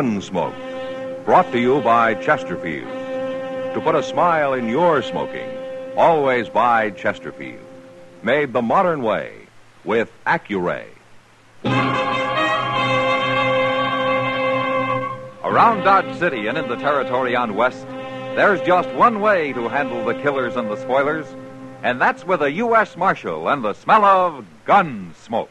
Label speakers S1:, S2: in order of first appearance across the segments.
S1: Gunsmoke. Brought to you by Chesterfield. To put a smile in your smoking, always buy Chesterfield. Made the modern way with Accu-Ray.
S2: Around Dodge City and in the territory on West, there's just one way to handle the killers and the spoilers, and that's with a U.S. Marshal and the smell of gun smoke.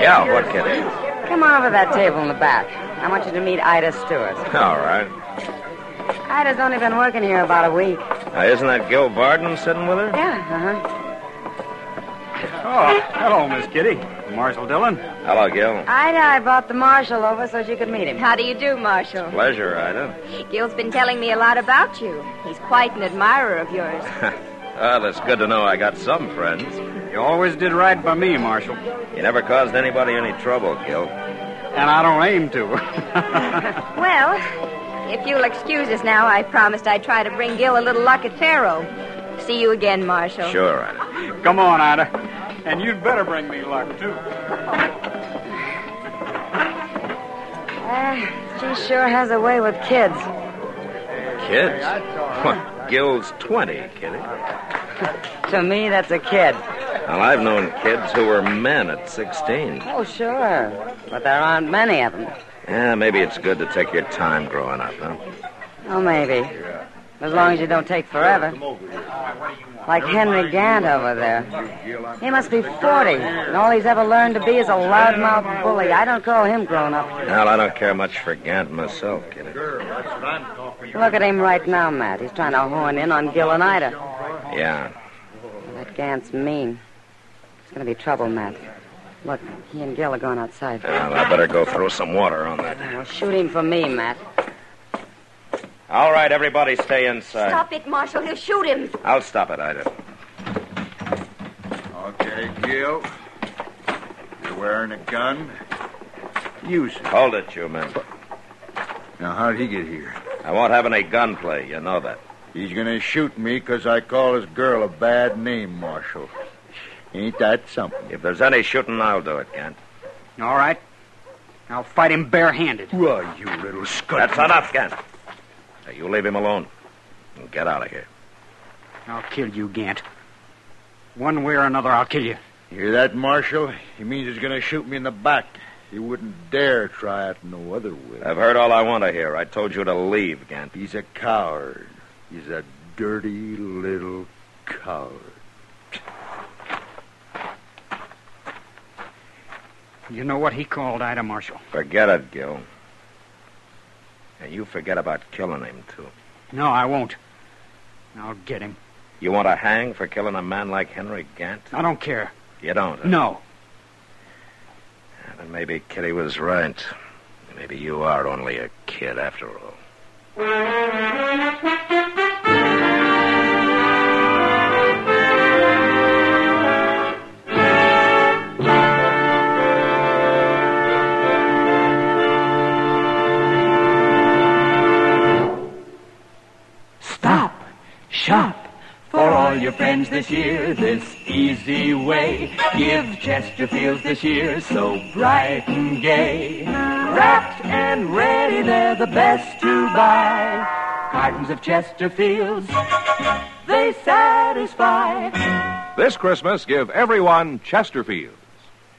S3: Yeah, what, Kitty?
S4: come on over to that table in the back. I want you to meet Ida Stewart.
S3: All right.
S4: Ida's only been working here about a week.
S3: Now, isn't that Gil Barden sitting with her?
S4: Yeah, uh-huh.
S5: Oh, hello, Miss Kitty. Marshal Dillon.
S3: Hello, Gil.
S4: Ida, I brought the marshal over so she could meet him.
S6: How do you do, Marshal?
S3: Pleasure, Ida.
S6: Gil's been telling me a lot about you. He's quite an admirer of yours.
S3: Ah, that's good to know I got some friends.
S5: You always did right by me, Marshal.
S3: You never caused anybody any trouble, Gil.
S5: And I don't aim to.
S6: well, if you'll excuse us now, I promised I'd try to bring Gil a little luck at Faro. See you again, Marshal.
S3: Sure, Ida.
S5: Come on, Ida. And you'd better bring me luck, too.
S4: Uh, she sure has a way with kids.
S3: Kids? What, Gil's 20, Kitty.
S4: To me, that's a kid.
S3: Well, I've known kids who were men at 16.
S4: Oh, sure. But there aren't many of them.
S3: Yeah, maybe it's good to take your time growing up, huh?
S4: Oh, maybe. As long as you don't take forever. Like Henry Gant over there. He must be 40, and all he's ever learned to be is a loudmouth bully. I don't call him grown up.
S3: Well, I don't care much for Gant myself, Kitty.
S4: Look at him right now, Matt. He's trying to horn in on Gil and Ida.
S3: Yeah.
S4: That Gant's mean. It's going to be trouble, Matt. Look, he and Gil are going outside.
S3: Well, I better go throw some water on that.
S4: Well, shoot him for me, Matt.
S3: All right, everybody stay inside.
S6: Stop it, Marshal. He'll shoot him.
S3: I'll stop it, Ida.
S7: Okay, Gil. You're wearing a gun. Use it.
S3: Hold it, you men.
S7: Now, how'd he get here?
S3: I won't have any gunplay. You know that.
S7: He's gonna shoot me 'cause I call his girl a bad name, Marshal. Ain't that something?
S3: If there's any shooting, I'll do it, Gant.
S5: All right. I'll fight him barehanded.
S7: Why, you little scut.
S3: That's enough, Gant. Now, you leave him alone. And get out of here.
S5: I'll kill you, Gant. One way or another, I'll kill you.
S7: Hear that, Marshal? He means he's gonna shoot me in the back. He wouldn't dare try it no other way.
S3: I've heard all I want to hear. I told you to leave, Gant.
S7: He's a coward. He's a dirty little coward.
S5: You know what he called Ida Marshall?
S3: Forget it, Gil. And you forget about killing him, too.
S5: No, I won't. I'll get him.
S3: You want to hang for killing a man like Henry Gant?
S5: I don't care.
S3: You don't? huh?
S5: No.
S3: Yeah, Then maybe Kitty was right. Maybe you are only a kid after all.
S8: This year. This easy way. Give Chesterfields this year so bright and gay. Wrapped and ready, they're the best to buy. Cartons of Chesterfields, they satisfy.
S1: This Christmas, give everyone Chesterfields.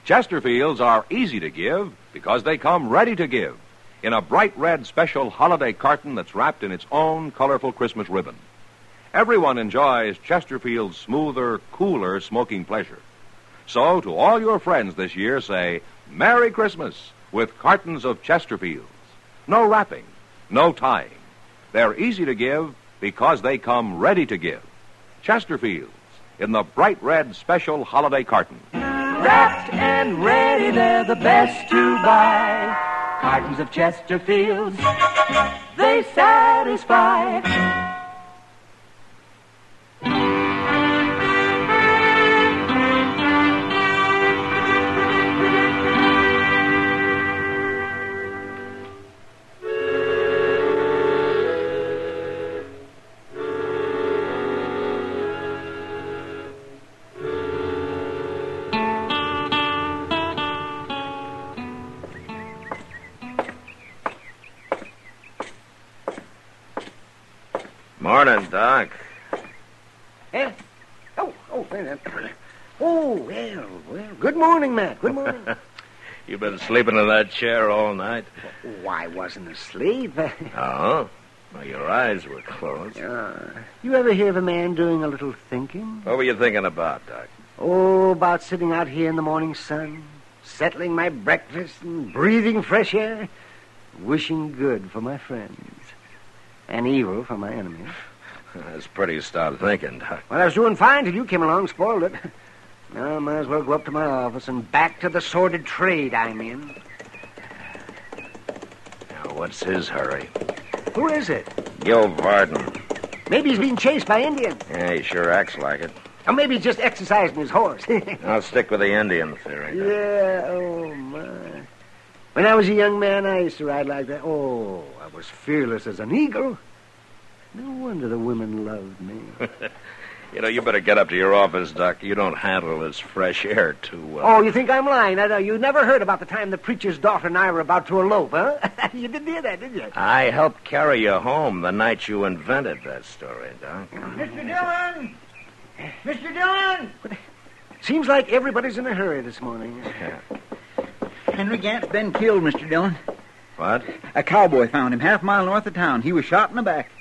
S1: Chesterfields are easy to give because they come ready to give in a bright red special holiday carton that's wrapped in its own colorful Christmas ribbon. Everyone enjoys Chesterfield's smoother, cooler smoking pleasure. So, to all your friends this year, say Merry Christmas with cartons of Chesterfields. No wrapping, no tying. They're easy to give because they come ready to give. Chesterfields in the bright red special holiday carton.
S8: Wrapped and ready, they're the best to buy. Cartons of Chesterfields, they satisfy.
S3: Morning, Doc.
S9: Eh? Oh, oh, wait a minute. Oh, well, well. Good morning, Matt. Good morning.
S3: You've been sleeping in that chair all night?
S9: Why, I wasn't asleep.
S3: Oh? Well, your eyes were closed.
S9: Uh, you ever hear of a man doing a little thinking?
S3: What were you thinking about, Doc?
S9: Oh, about sitting out here in the morning sun, settling my breakfast and breathing fresh air, wishing good for my friends and evil for my enemies.
S3: That's pretty stout thinking, Doc.
S9: Well, I was doing fine till you came along, spoiled it. Now I might as well go up to my office and back to the sordid trade I'm in.
S3: Now, what's his hurry?
S9: Who is it?
S3: Gil Varden.
S9: Maybe he's being chased by Indians.
S3: Yeah, he sure acts like it.
S9: Or maybe he's just exercising his horse.
S3: I'll stick with the Indian theory. Doc.
S9: Yeah, oh my. When I was a young man, I used to ride like that. Oh, was fearless as an eagle. No wonder the women loved me.
S3: You know, you better get up to your office, Doc. You don't handle this fresh air too well.
S9: Oh, you think I'm lying? I know you never heard about the time the preacher's daughter and I were about to elope, huh? you didn't hear that, did you?
S3: I helped carry you home the night you invented that story, Doc.
S10: Mr. Dillon! Mr. Dillon!
S9: Seems like everybody's in a hurry this morning.
S10: Henry Gant's been killed, Mr. Dillon.
S3: What?
S10: A cowboy found him half a mile north of town. He was shot in the back.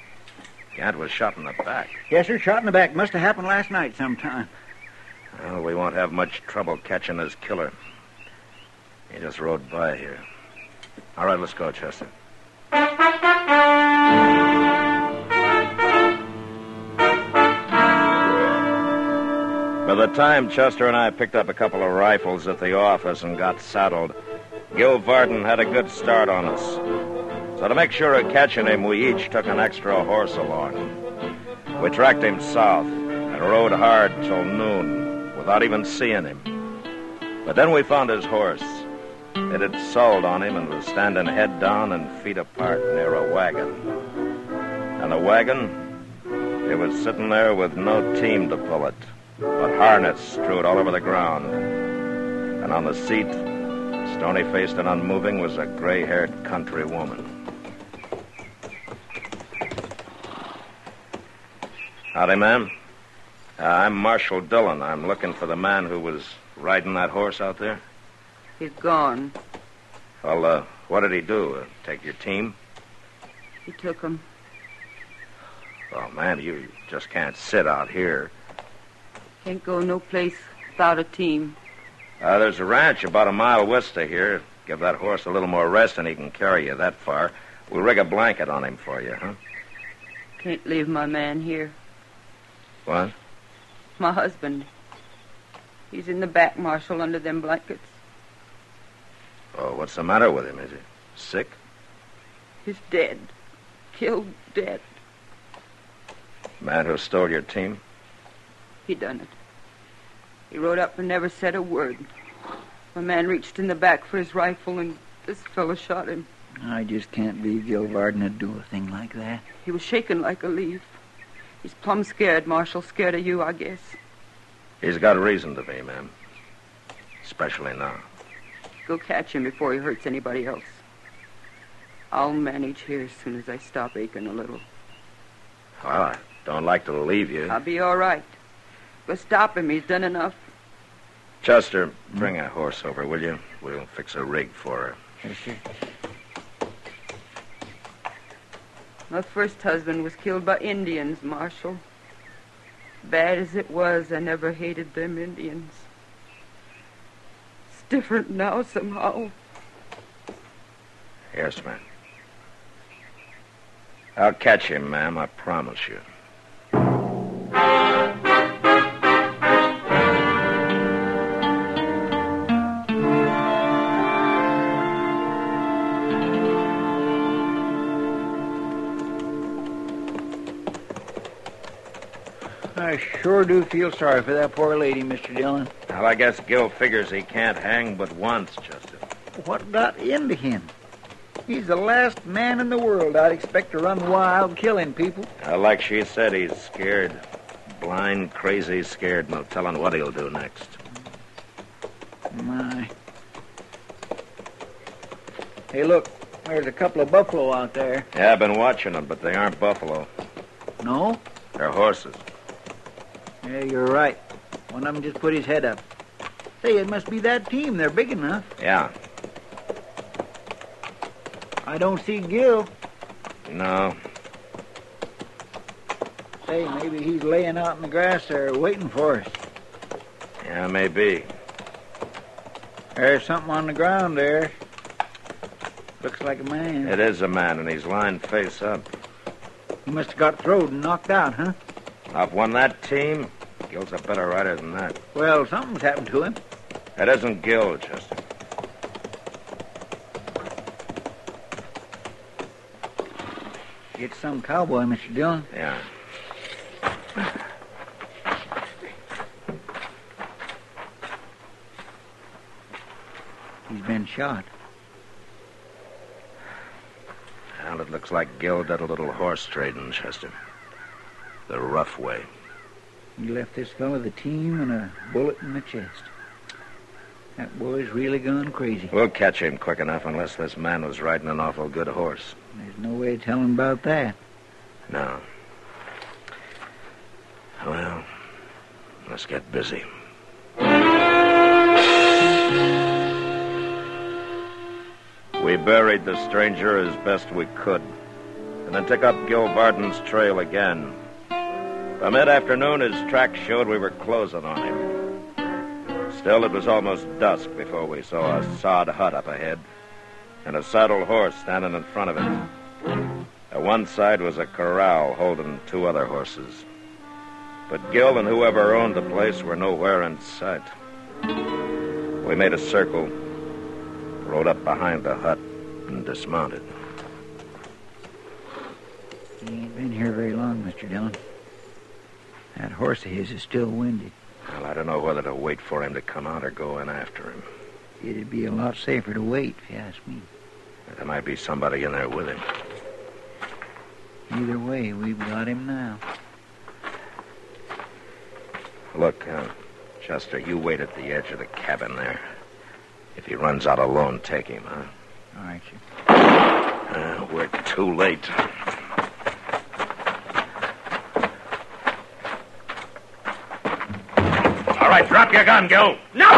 S3: Gant was shot in the back.
S10: Yes, sir, shot in the back. Must have happened last night sometime.
S3: Well, we won't have much trouble catching his killer. He just rode by here. All right, let's go, Chester. By the time Chester and I picked up a couple of rifles at the office and got saddled, Gil Varden had a good start on us. So to make sure of catching him, we each took an extra horse along. We tracked him south and rode hard till noon without even seeing him. But then we found his horse. It had sold on him and was standing head down and feet apart near a wagon. And the wagon, it was sitting there with no team to pull it, but harness strewed all over the ground. And on the seat, stony faced and unmoving, was a gray haired country woman. Howdy, ma'am. Uh, I'm Marshal Dillon. I'm looking for the man who was riding that horse out there.
S4: He's gone.
S3: Well, uh, what did he do? Uh, take your team?
S4: He took him.
S3: Oh, man, you just can't sit out here.
S4: Can't go no place without a team.
S3: Uh, there's a ranch about a mile west of here. Give that horse a little more rest and he can carry you that far. We'll rig a blanket on him for you, huh?
S4: Can't leave my man here.
S3: What?
S4: My husband. He's in the back, Marshal, under them blankets.
S3: Oh, what's the matter with him? Is he sick?
S4: He's dead. Killed dead.
S3: Man who stole your team?
S4: He done it. He rode up and never said a word. My man reached in the back for his rifle, and this fellow shot him.
S10: I just can't believe Gil Varden would do a thing like that.
S4: He was shaking like a leaf. He's plumb scared, Marshal. Scared of you, I guess.
S3: He's got reason to be, ma'am. Especially now.
S4: Go catch him before he hurts anybody else. I'll manage here as soon as I stop aching a little.
S3: Well, I don't like to leave you.
S11: I'll be all right. But stop him. He's done enough.
S3: Chester, bring a horse over, will you? We'll fix a rig for her.
S10: Yes, sir.
S11: My first husband was killed by Indians, Marshal. Bad as it was, I never hated them Indians. It's different now somehow.
S3: Yes, ma'am. I'll catch him, ma'am, I promise you.
S10: I sure do feel sorry for that poor lady, Mr. Dillon.
S3: Well, I guess Gil figures he can't hang but once, Chester.
S10: What got into him? He's the last man in the world I'd expect to run wild killing people.
S3: Uh, like she said, he's scared. Blind, crazy, scared, no telling what he'll do next.
S10: My. Hey, look, there's a couple of buffalo out there.
S3: Yeah, I've been watching them, but they aren't buffalo.
S10: No?
S3: They're horses.
S10: Yeah, you're right. One of them just put his head up. Say, it must be that team. They're big enough.
S3: Yeah.
S10: I don't see Gil.
S3: No.
S10: Say, maybe he's laying out in the grass there waiting for us.
S3: Yeah, maybe.
S10: There's something on the ground there. Looks like a man.
S3: It is a man, and he's lying face up.
S10: He must have got throwed and knocked out, huh?
S3: I've won that team. Gil's a better rider than that.
S10: Well, something's happened to him.
S3: That isn't Gil, Chester.
S10: It's some cowboy, Mr. Dillon.
S3: Yeah.
S10: He's been shot.
S3: Well, it looks like Gil did a little horse trading, Chester. The rough way.
S10: He left this fellow the team and a bullet in the chest. That boy's really gone crazy.
S3: We'll catch him quick enough unless this man was riding an awful good horse.
S10: There's no way of telling about that.
S3: No. Well, let's get busy. We buried the stranger as best we could, and then took up Gil Barton's trail again. By mid-afternoon, his tracks showed we were closing on him. Still, it was almost dusk before we saw a sod hut up ahead, and a saddled horse standing in front of it. At one side was a corral holding two other horses. But Gil and whoever owned the place were nowhere in sight. We made a circle, rode up behind the hut, and dismounted.
S10: He ain't been here very long, Mr. Dillon. That horse of his is still winded.
S3: Well, I don't know whether to wait for him to come out or go in after him.
S10: It'd be a lot safer to wait, if you ask me.
S3: There might be somebody in there with him.
S10: Either way, we've got him now.
S3: Look, uh, Chester, you wait at the edge of the cabin there. If he runs out alone, take him, huh?
S10: All right, sir.
S3: Uh, we're too late. Right, drop your gun, Gil. No!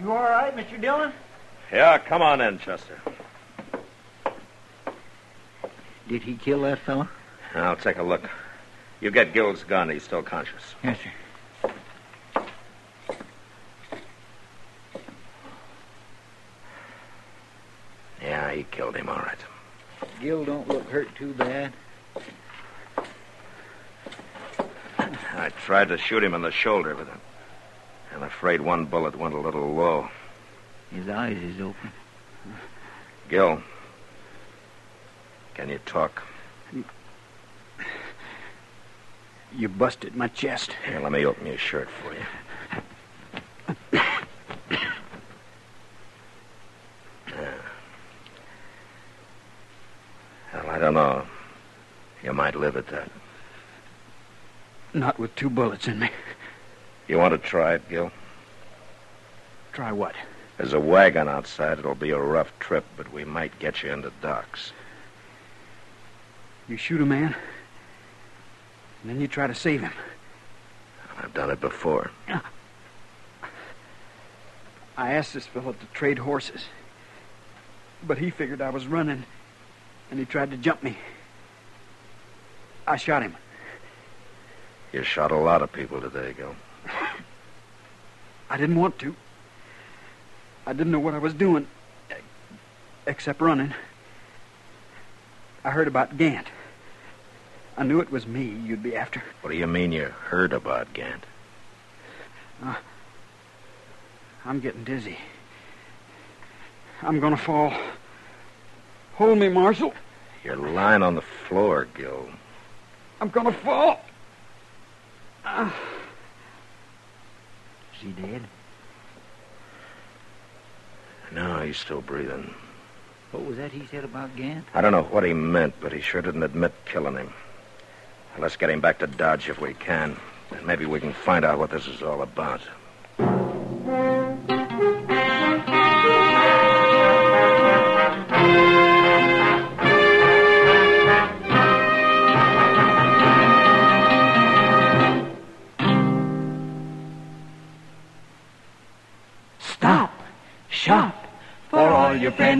S10: You all right, Mr. Dillon?
S3: Yeah, come on in, Chester.
S10: Did he kill that fellow?
S3: I'll take a look. You get Gil's gun. He's still conscious.
S10: Yes, sir.
S3: Yeah, he killed him, all right.
S10: Hurt too bad.
S3: I tried to shoot him in the shoulder, but I'm afraid one bullet went a little low.
S10: His eyes is open.
S3: Gil, can you talk?
S5: You busted my chest.
S3: Here, let me open your shirt for you. Yeah. Well, I don't know. Live at that.
S5: Not with two bullets in me.
S3: You want to try it, Gil?
S5: Try what?
S3: There's a wagon outside. It'll be a rough trip, but we might get you into Doc's.
S5: You shoot a man, and then you try to save him.
S3: I've done it before.
S5: I asked this fellow to trade horses, but he figured I was running, and he tried to jump me. I shot him.
S3: You shot a lot of people today, Gil.
S5: I didn't want to. I didn't know what I was doing, except running. I heard about Gant. I knew it was me you'd be after.
S3: What do you mean you heard about Gant?
S5: Uh, I'm getting dizzy. I'm gonna fall. Hold me, Marshal.
S3: You're lying on the floor, Gil.
S5: I'm gonna fall. Uh,
S10: Is he dead?
S3: No, he's still breathing.
S10: What was that he said about Gant?
S3: I don't know what he meant, but he sure didn't admit killing him. Let's get him back to Dodge if we can. And maybe we can find out what this is all about.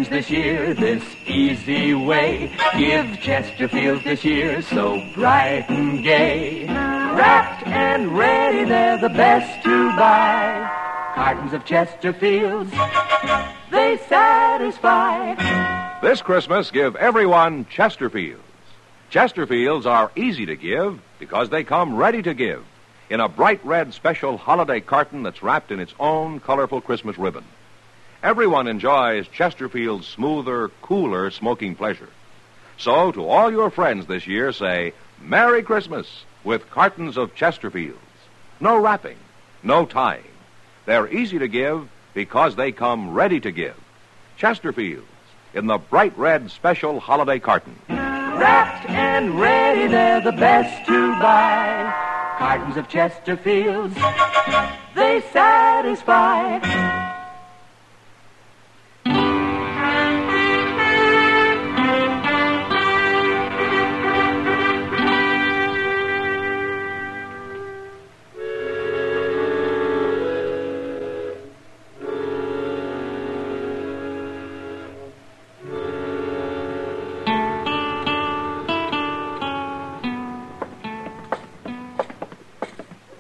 S8: This year. This easy way. Give Chesterfield this year so bright and gay. Wrapped and ready, they're the best to buy. Cartons of Chesterfields, they satisfy.
S1: This Christmas, give everyone Chesterfields. Chesterfields are easy to give because they come ready to give in a bright red special holiday carton that's wrapped in its own colorful Christmas ribbon. Everyone enjoys Chesterfield's smoother, cooler smoking pleasure. So, to all your friends this year, say Merry Christmas with cartons of Chesterfields. No wrapping, no tying. They're easy to give because they come ready to give. Chesterfields in the bright red special holiday carton.
S8: Wrapped and ready, they're the best to buy. Cartons of Chesterfields, they satisfy.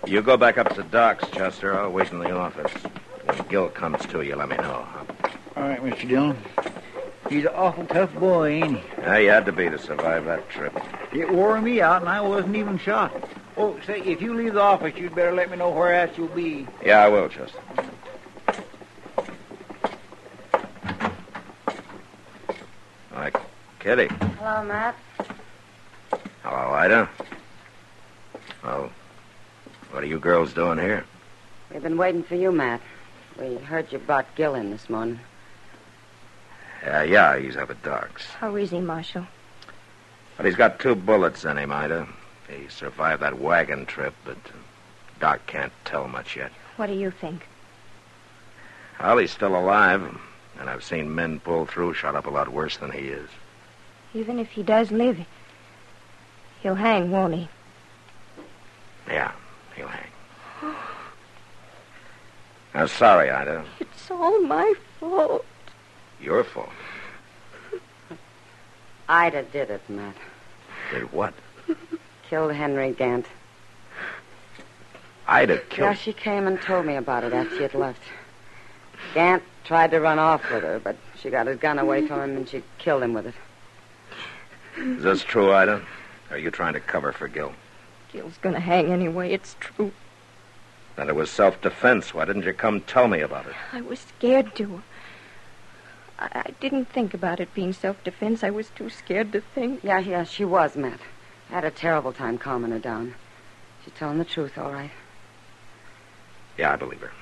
S3: You go back up to Doc's, Chester. I'll wait in the office. When Gil comes to, you let me know.
S10: All right, Mr. Dillon. He's an awful tough boy, ain't he?
S3: Yeah, you had to be to survive that trip.
S10: It wore me out, and I wasn't even shot. Oh, say, if you leave the office, you'd better let me know where at you'll be.
S3: Yeah, I will, Chester. Hi, Kitty.
S4: Hello, Matt.
S3: Hello, Ida. Oh, what are you girls doing here?
S4: We've been waiting for you, Matt. We heard you brought Gil in this morning.
S3: Yeah, yeah, he's up at Doc's.
S6: How is he, Marshal?
S3: But he's got two bullets in him, Ida. He survived that wagon trip, but uh, Doc can't tell much yet.
S6: What do you think?
S3: Well, he's still alive, and I've seen men pull through shot up a lot worse than he is.
S6: Even if he does live, he'll hang, won't he?
S3: Yeah, he'll hang. I'm sorry, Ida.
S6: It's all my fault.
S3: Your fault.
S4: Ida did it, Matt.
S3: Did what?
S4: Killed Henry Gant.
S3: Ida killed.
S4: Yeah, she came and told me about it after she had left. Gant tried to run off with her, but she got his gun away from him and she killed him with it.
S3: Is this true, Ida? Or are you trying to cover for Gil?
S6: Gil's gonna hang anyway. It's true.
S3: Then it was self-defense. Why didn't you come tell me about it?
S6: I was scared to. I, I didn't think about it being self-defense. I was too scared to think.
S4: Yeah, yeah, she was, Matt. I had a terrible time calming her down. She's telling the truth, all right.
S3: Yeah, I believe her.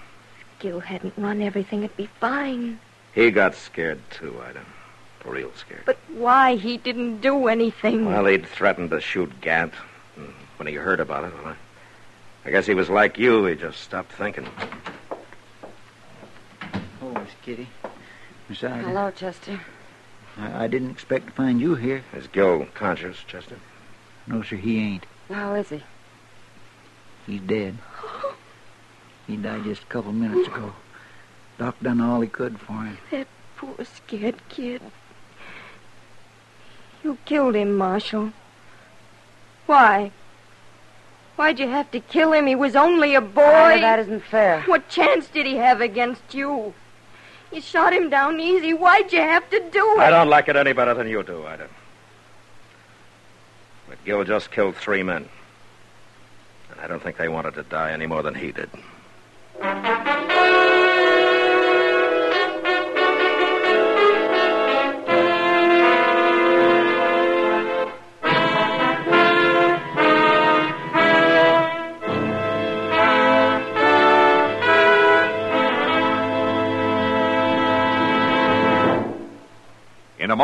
S6: If Gil hadn't run everything, it'd be fine.
S3: He got scared too, Ida. Real scared.
S6: But why? He didn't do anything.
S3: Well, he'd threatened to shoot Gant. And When he heard about it, well, I, I guess he was like you. He just stopped thinking.
S10: Oh, Miss Kitty. Miss Ida.
S4: Hello, Chester.
S10: I, I didn't expect to find you here.
S3: Is Gil conscious, Chester?
S10: No, sir, he ain't.
S4: How is he?
S10: He's dead. He died just a couple minutes ago. Doc done all he could for him.
S6: That poor scared kid. You killed him, Marshal. Why? Why'd you have to kill him? He was only a boy.
S4: Ida, that isn't fair.
S6: What chance did he have against you? You shot him down easy. Why'd you have to do it?
S3: I don't like it any better than you do, Ida. But Gil just killed three men. And I don't think they wanted to die any more than he did.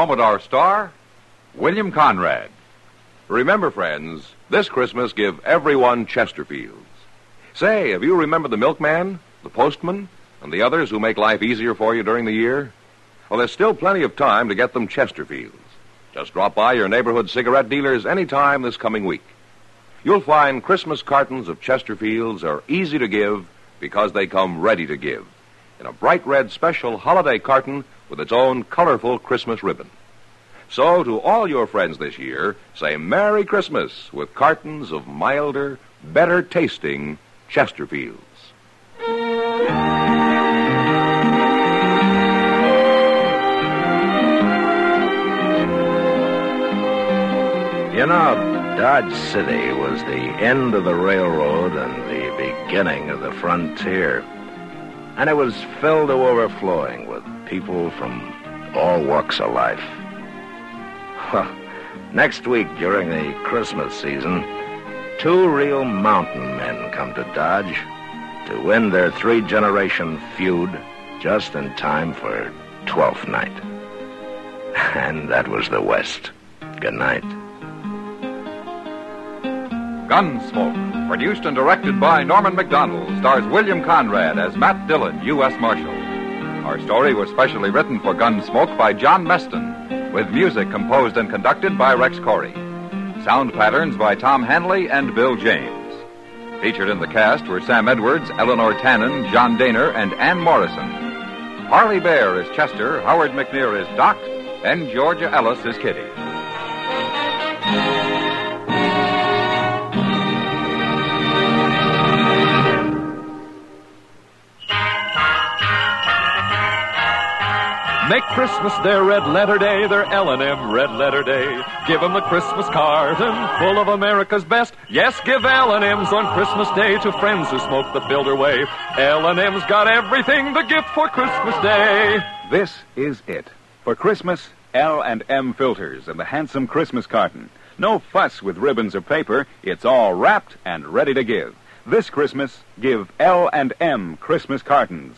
S1: Moment, our star, William Conrad. Remember, friends, this Christmas give everyone Chesterfields. Say, have you remembered the milkman, the postman, and the others who make life easier for you during the year? Well, there's still plenty of time to get them Chesterfields. Just drop by your neighborhood cigarette dealers any time this coming week. You'll find Christmas cartons of Chesterfields are easy to give because they come ready to give in a bright red special holiday carton with its own colorful Christmas ribbon. So, to all your friends this year, say Merry Christmas with cartons of milder, better tasting Chesterfields.
S3: You know, Dodge City was the end of the railroad and the beginning of the frontier. And it was filled to overflowing with people from all walks of life. Well, next week during the Christmas season, two real mountain men come to Dodge to win their three generation feud just in time for Twelfth Night. And that was the West. Good night.
S2: Gunsmoke, produced and directed by Norman Macdonnell, stars William Conrad as Matt Dillon, U.S. Marshal. Our story was specially written for Gunsmoke by John Meston, with music composed and conducted by Rex Koury. Sound patterns by Tom Hanley and Bill James. Featured in the cast were Sam Edwards, Eleanore Tanin, John Dehner, and Ann Morrison. Parley Baer is Chester, Howard McNear is Doc, and Georgia Ellis is Kitty.
S12: Make Christmas their red letter day, their L&M red letter day. Give them the Christmas carton full of America's best. Yes, give L&M's on Christmas Day to friends who smoke the builder way. L&M's got everything the gift for Christmas Day.
S13: This is it. For Christmas, L&M filters and the handsome Christmas carton. No fuss with ribbons or paper. It's all wrapped and ready to give. This Christmas, give L&M Christmas cartons.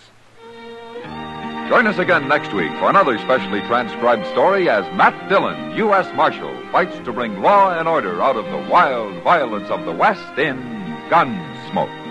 S2: Join us again next week for another specially transcribed story as Matt Dillon, U.S. Marshal, fights to bring law and order out of the wild violence of the West in Gunsmoke.